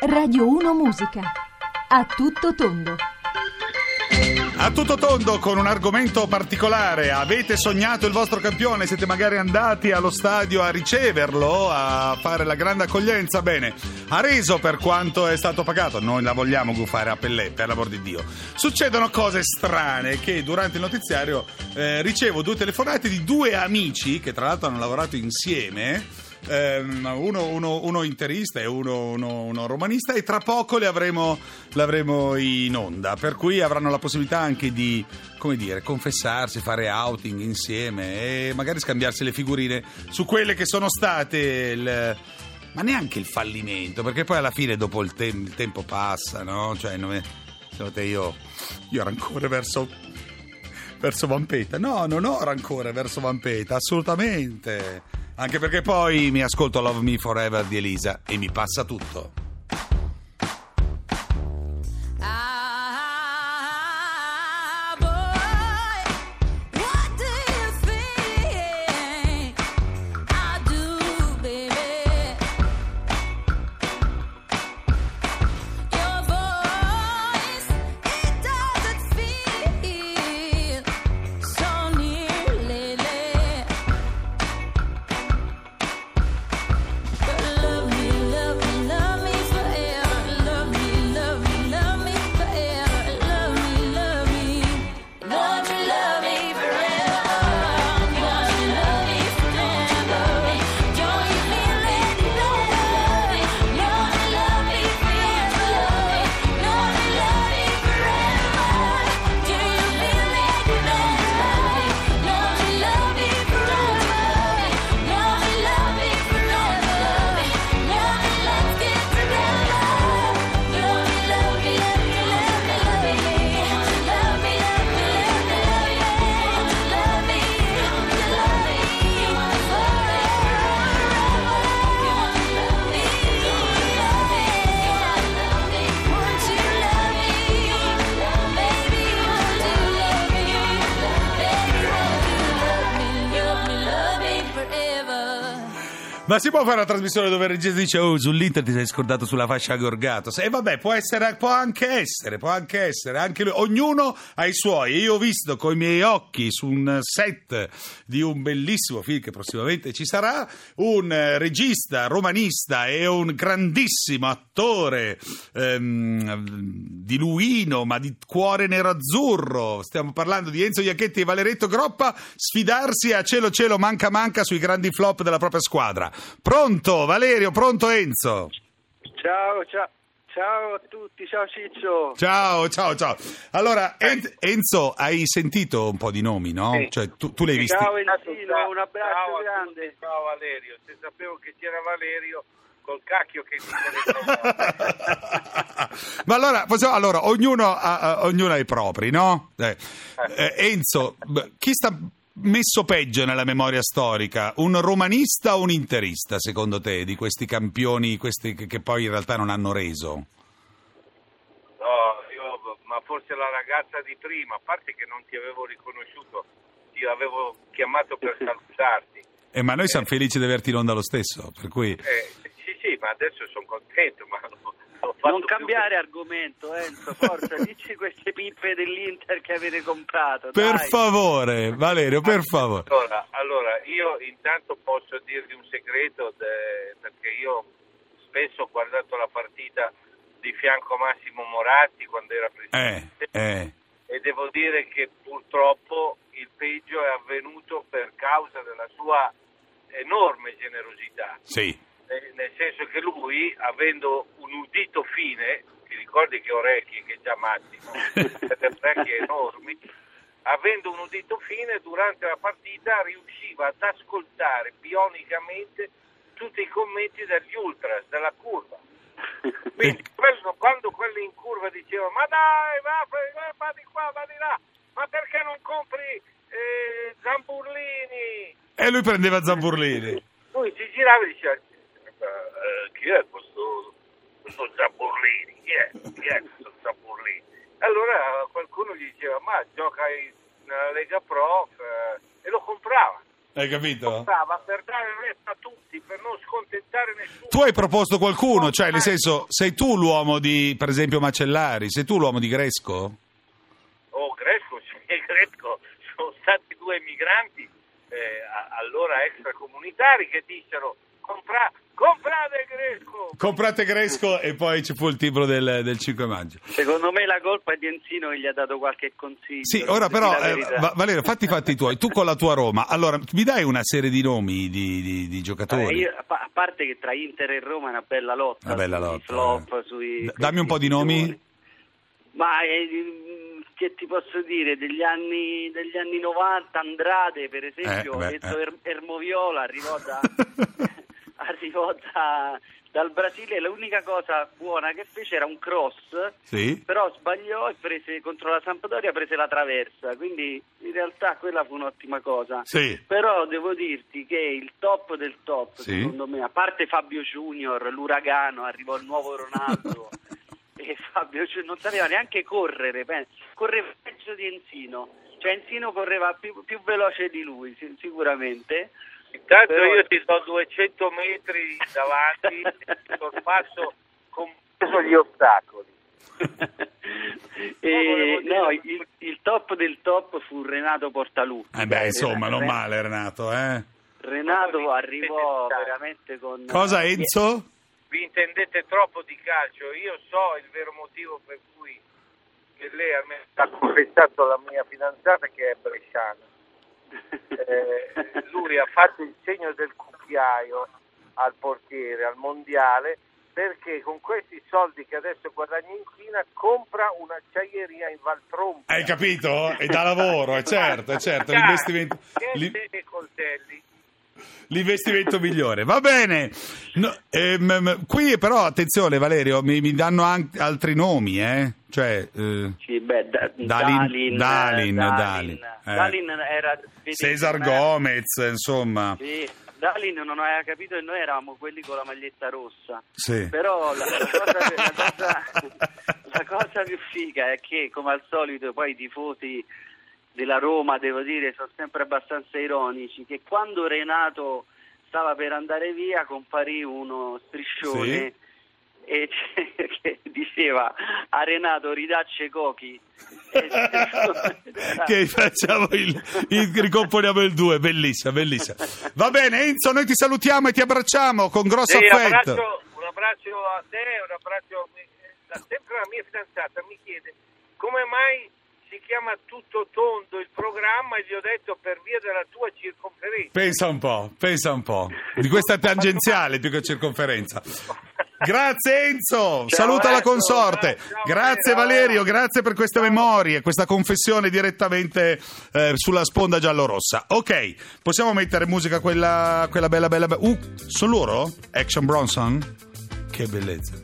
Radio 1 Musica. A tutto tondo. A tutto tondo con un argomento particolare. Avete sognato il vostro campione? Siete magari andati allo stadio a riceverlo, a fare la grande accoglienza? Bene, ha reso per quanto è stato pagato. Noi la vogliamo gufare a Pellè, per l'amor di Dio. Succedono cose strane che durante il notiziario eh, ricevo due telefonate di due amici che tra l'altro hanno lavorato insieme. Ehm, uno, uno- uno interista e uno, uno- romanista e tra poco le avremo, l'avremo in onda per cui avranno la possibilità anche di come dire, confessarsi, fare outing insieme e magari scambiarsi le figurine su quelle che sono state il, ma neanche il fallimento perché poi alla fine dopo il, tem- il tempo passa no? cioè non è, te io, io ho rancore verso verso Vampeta. No, non ho rancore verso Vampeta, assolutamente. Anche perché poi mi ascolto Love Me Forever di Elisa e mi passa tutto. Ma si può fare una trasmissione dove il regista dice Oh, sull'Inter ti sei scordato sulla fascia Gorgato? E vabbè, può, essere, può anche essere, può anche essere. Anche lui. Ognuno ha i suoi. Io ho visto con i miei occhi su un set di un bellissimo film che prossimamente ci sarà un eh, regista romanista e un grandissimo attore ehm, di Luino, ma di cuore nero-azzurro. Stiamo parlando di Enzo Iacchetti e Valeretto Groppa sfidarsi a cielo cielo manca manca sui grandi flop della propria squadra. Pronto Valerio, pronto Enzo? Ciao, ciao, ciao a tutti, ciao Ciccio. Ciao, ciao, ciao. Allora, En- Enzo, hai sentito un po' di nomi, no? Sì. Cioè, tu, tu li hai visti? Ciao Enzino, un abbraccio Ciao grande. tutti, ciao Valerio, se sapevo che c'era Valerio col cacchio che mi Ma allora, possiamo- allora, ognuno, ha, ognuno ha i propri, no? Eh, eh, Enzo, beh, chi sta messo peggio nella memoria storica? Un romanista o un interista, secondo te, di questi campioni questi che, poi in realtà non hanno reso? No, io, ma forse la ragazza di prima, a parte che non ti avevo riconosciuto, ti avevo chiamato per salutarti. Eh, ma noi siamo felici di averti in onda lo stesso, per cui... Eh, sì, sì, ma adesso sono contento, ma fatto Non cambiare che- argomento, Enzo, forza, dici queste pippe dell'Inter che avete comprato. Per dai. favore, Valerio, per favore. Allora, allora, io intanto posso dirvi un segreto, de- perché io spesso ho guardato la partita di fianco a Massimo Moratti quando era Eh, presidente eh. e devo dire che purtroppo il peggio è avvenuto per causa della sua enorme generosità, Sì, Eh, nel senso che lui, avendo un udito fine, ti ricordi che orecchie che già Massimo, delle orecchie enormi, avendo un udito fine durante la partita riusciva ad ascoltare bionicamente tutti i commenti degli ultras, della curva. Quindi quello- quando quelli in curva dicevano ma dai, va, va, va di qua, va di là, ma perché non compri eh, Zamburlini? e lui prendeva Zamburlini. Lui si girava e diceva "Eh, chi è questo, questo Zamburlini? Chi è? Chi è questo Zamburlini? Allora qualcuno gli diceva ma gioca in- nella Lega Pro eh, e lo comprava. Hai capito? Comprava per dare retta a tutti, per non scontentare nessuno. Tu hai proposto qualcuno, cioè nel senso, sei tu l'uomo di, per esempio, Macellari, sei tu l'uomo di Gresco? Oh, Gresco, sì, Gresco, sono stati due migranti, eh, allora extracomunitari, che dissero, compra- comprate Gresco! Comprate Gresco e poi ci fu il timbro del, del 5 maggio. Secondo me la colpa è di Enzino che gli ha dato qualche consiglio. Sì, ora dire però, eh, Valerio, fatti i fatti tuoi, tu con la tua Roma, allora mi dai una serie di nomi di, di- di giocatori? Vabbè, io- a pa- a parte che tra Inter e Roma è una bella lotta, Una bella lotta, flop, eh. sui dammi un po' di nomi. Ma eh, che ti posso dire, degli anni, degli anni 90 Andrade per esempio, Eh, beh, eh. Er- Ermoviola, arrivò, da, arrivò da- dal Brasile, l'unica cosa buona che fece era un cross, Sì? però sbagliò e prese contro la Sampdoria prese la traversa, quindi in realtà quella fu un'ottima cosa. Sì. Però devo dirti che il top del top, Sì. secondo me, a parte Fabio Junior, l'uragano, arrivò il nuovo Ronaldo e Fabio Junior non sapeva neanche correre, correva peggio di Enzino, cioè Enzino correva più, più veloce di lui si- sicuramente. Intanto Però- io ti do 200 metri davanti e sorpasso compreso gli ostacoli. E, no, il, il top del top fu Renato Portaluppi. Eh beh, insomma, non male Renato, eh? Renato arrivò veramente con... Cosa Enzo? Vi intendete troppo di calcio, io so il vero motivo per cui che lei a me ha confessato la mia fidanzata che è bresciana. Eh, lui ha fatto il segno del cucchiaio al portiere al mondiale perché con questi soldi che adesso guadagna in Cina compra un'acciaieria in Valtrompa. Hai capito? E da lavoro, è certo, è certo, l'investimento, dei coltelli. L'investimento migliore. Va bene. No, ehm, qui però, attenzione Valerio, mi, mi danno anche altri nomi, eh? Cioè, eh, Sì, beh, da- Dalin- Dalin, Dalin, Dalin, eh. Dalin era... Cesar Gomez, insomma. Sì, Dalin non aveva capito che noi eravamo quelli con la maglietta rossa. Sì. Però la, la cosa, la cosa- la cosa più figa è che, come al solito, poi i tifosi della Roma, devo dire, sono sempre abbastanza ironici, che quando Renato stava per andare via comparì uno striscione e c- che diceva a Renato ridacce cochi. E- che facciamo il, il- ricomponiamo il 2, bellissima, bellissima. Va bene, Enzo, noi ti salutiamo e ti abbracciamo con grosso Sì, un, affetto. abbraccio, un abbraccio a te, un abbraccio la- sempre la mia fidanzata mi chiede come mai si chiama tutto tondo il programma e gli ho detto per via della tua circonferenza. Pensa un po', pensa un po'. Di questa tangenziale più che circonferenza. Grazie Enzo, saluta la Enzo, consorte. ciao, Grazie Valerio. Valerio, grazie per queste memorie, questa confessione direttamente eh, sulla sponda giallorossa. Ok, possiamo mettere musica quella, quella bella bella bella. Uh, sono loro? Action Bronson? Che bellezza.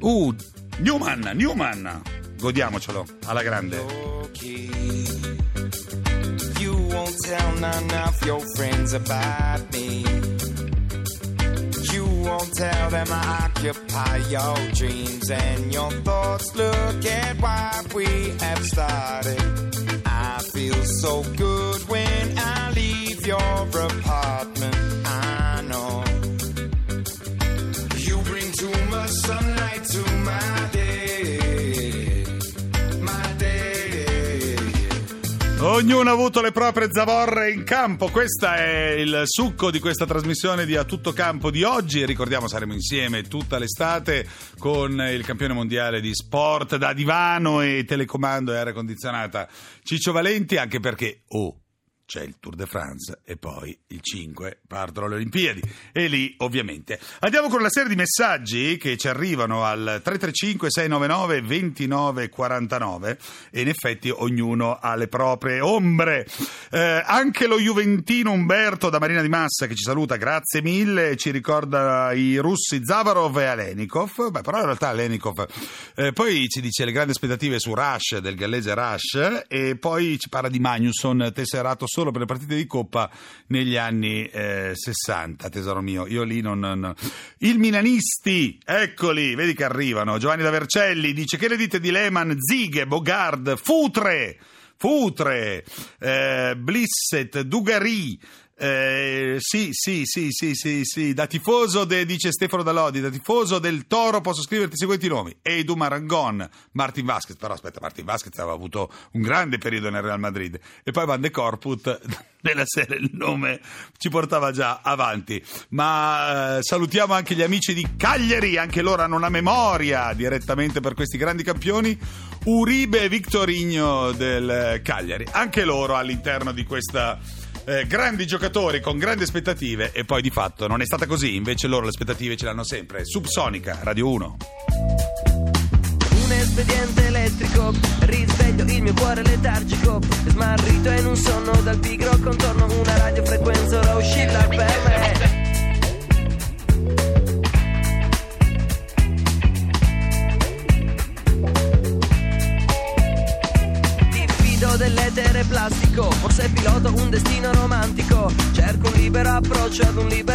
Uh, Newman, Newman. Godiamocelo alla grande. You won't tell them I occupy your dreams and your thoughts. Look at what we have started. I feel so good when Ognuno ha avuto le proprie zavorre in campo, questo è il succo di questa trasmissione di A Tutto Campo di oggi. Ricordiamo saremo insieme tutta l'estate con il campione mondiale di sport da divano e telecomando e aria condizionata Ciccio Valenti, anche perché, oh, c'è il Tour de France e poi il 5 partono le Olimpiadi. E lì ovviamente. Andiamo con una serie di messaggi che ci arrivano al 335 699 2949 e in effetti ognuno ha le proprie ombre. Eh, anche lo Juventino Umberto da Marina di Massa che ci saluta grazie mille. Ci ricorda i russi Zavarov e Alenikov. Beh, però in realtà Alenikov eh, poi ci dice le grandi aspettative su Rush del gallese Rush e poi ci parla di Magnusson tesserato solo per le partite di Coppa negli anni eh, 60 tesoro mio. Io lì non, non- il Milanisti eccoli vedi che arrivano. Giovanni da Vercelli dice che le dite di Lehmann Zighe Bogard Futre? Futre, eh, Blisset, Dugarì, Eh, sì, sì, sì, sì, sì, sì. Da tifoso, de- dice Stefano Dalodi, da tifoso del Toro posso scriverti i seguenti nomi. Edu Marangon, Martin Vasquez, però aspetta, Martin Vasquez aveva avuto un grande periodo nel Real Madrid. E poi Van de Corput, nella serie il nome ci portava già avanti. Ma eh, salutiamo anche gli amici di Cagliari, anche loro hanno una memoria direttamente per questi grandi campioni. Uribe e Victorigno del Cagliari, anche loro all'interno di questa eh, grandi giocatori con grandi aspettative e poi di fatto non è stata così, invece loro le aspettative ce l'hanno sempre. Subsonica, Radio 1. Un espediente elettrico, risveglio il mio cuore letargico, smarrito in un sonno dal pigro contorno una radiofrequenza trouble me,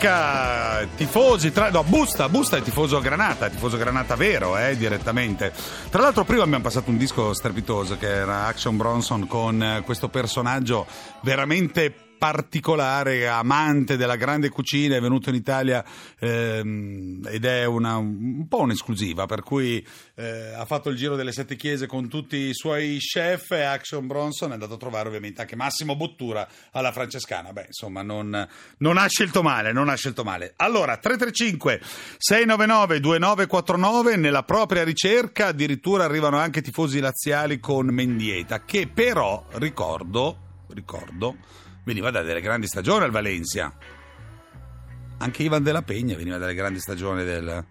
Subsonica, tifosi, tra, no, Busta, Busta è tifoso Granata, tifoso Granata vero, eh, direttamente. Tra l'altro prima abbiamo passato un disco strepitoso che era Action Bronson con questo personaggio veramente particolare, amante della grande cucina, è venuto in Italia ehm, ed è una, un po' un'esclusiva, per cui eh, ha fatto il giro delle sette chiese con tutti i suoi chef e Action Bronson è andato a trovare ovviamente anche Massimo Bottura alla francescana. Beh, insomma, non, non ha scelto male, non ha scelto male. Allora, 335 699 2949 nella propria ricerca addirittura arrivano anche tifosi laziali con Mendieta, che però, ricordo, ricordo, veniva da delle grandi stagioni al Valencia. Anche Ivan della Pegna veniva dalle grandi stagioni del-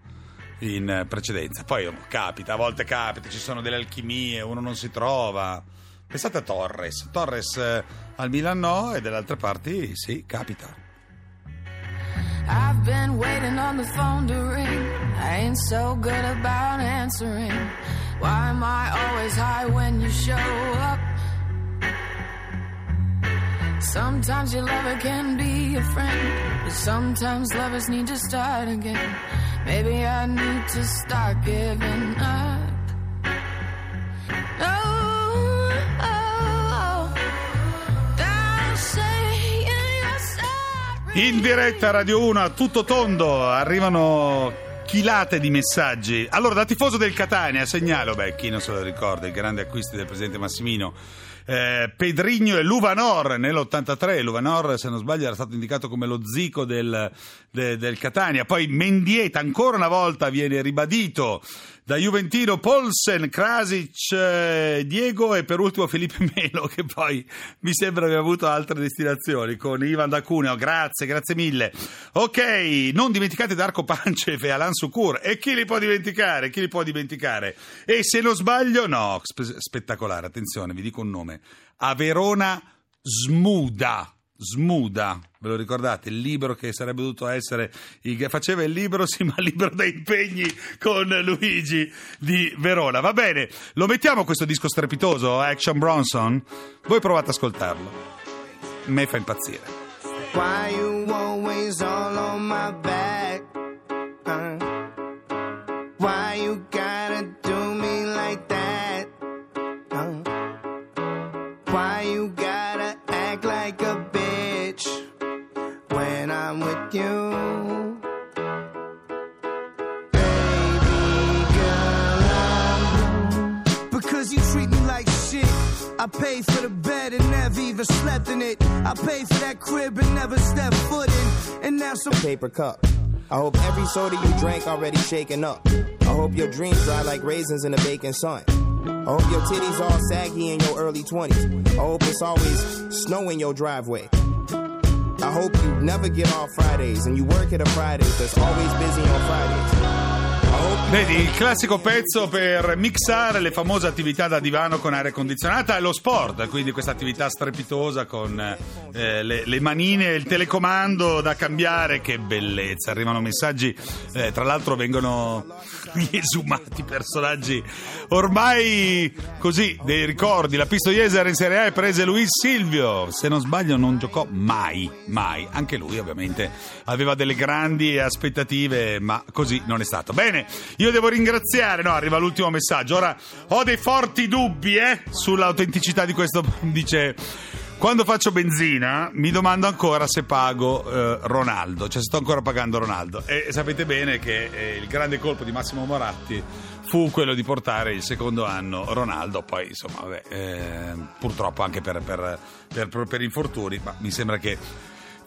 in precedenza. Poi oh, capita, a volte capita, ci sono delle alchimie, uno non si trova. Pensate a Torres. Torres eh, al Milan no e dalle altre parti sì, capita. I've been waiting on the phone to ring. I ain't so good about answering. Why am I always high when you show up? Sometimes your lover can be a friend, but sometimes lovers need to start again. Maybe I need to start giving up. Oh, oh, you're sorry. In diretta Radio 1 a tutto tondo arrivano chilate di messaggi. Allora, da tifoso del Catania segnalo, beh, chi non se lo ricorda, i grandi acquisti del presidente Massimino. Eh, Pedrigno e Luvanor nell'83. Luvanor, se non sbaglio, era stato indicato come lo zico del, de- del Catania. Poi Mendieta, ancora una volta, viene ribadito da Juventino, Polsen, Krasic, eh, Diego e per ultimo Felipe Melo, che poi mi sembra abbia avuto altre destinazioni con Ivan da Cuneo. Grazie, grazie mille. Ok, non dimenticate Darko Pancev e Alan Sukur. E chi li può dimenticare? Chi li può dimenticare? E se non sbaglio, no, spe- spettacolare, attenzione, vi dico un nome. A Verona Smuda. Smuda, ve lo ricordate? Il libro che sarebbe dovuto essere, il che faceva il libro, sì, ma libro da impegni con Luigi di Verona. Va bene, lo mettiamo questo disco strepitoso, Action Bronson? Voi provate ad ascoltarlo. Me fa impazzire. Why you always all on my back? Huh? Why you gotta do paid for the bed and never even slept in it. I paid for that crib and never stepped foot in. And now some paper cup. I hope every soda you drank already shaken up. I hope your dreams dry like raisins in the baking sun. I hope your titties all saggy in your early 20s. I hope it's always snow in your driveway. I hope you never get off Fridays and you work at a Fridays that's always busy on Fridays. Vedi, il classico pezzo per mixare le famose attività da divano con aria condizionata e lo sport, quindi questa attività strepitosa con eh, le, le manine e il telecomando da cambiare, che bellezza, arrivano messaggi, eh, tra l'altro vengono esumati personaggi ormai così, dei ricordi, la Pistoiese era in Serie A e prese Luis Silvio, se non sbaglio non giocò mai, mai, anche lui ovviamente aveva delle grandi aspettative, ma così non è stato. Bene, io devo ringraziare, no, arriva l'ultimo messaggio. Ora ho dei forti dubbi, eh, sull'autenticità di questo. Dice. Quando faccio benzina mi domando ancora se pago eh, Ronaldo, cioè se sto ancora pagando Ronaldo. E sapete bene che eh, il grande colpo di Massimo Moratti fu quello di portare il secondo anno Ronaldo, poi insomma, vabbè, eh, purtroppo anche per, per, per, per infortuni, ma mi sembra che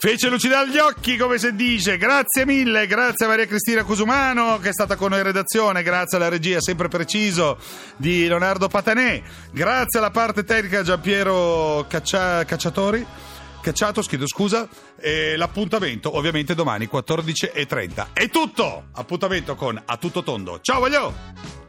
Fece lucidare gli occhi, come si dice. Grazie mille, grazie a Maria Cristina Cusumano che è stata con noi in redazione, grazie alla regia sempre preciso di Leonardo Patanè, grazie alla parte tecnica Giampiero Caccia- Cacciatori. Cacciato, chiedo scusa. E l'appuntamento ovviamente domani 14.30. È tutto! Appuntamento con A Tutto Tondo. Ciao voglio!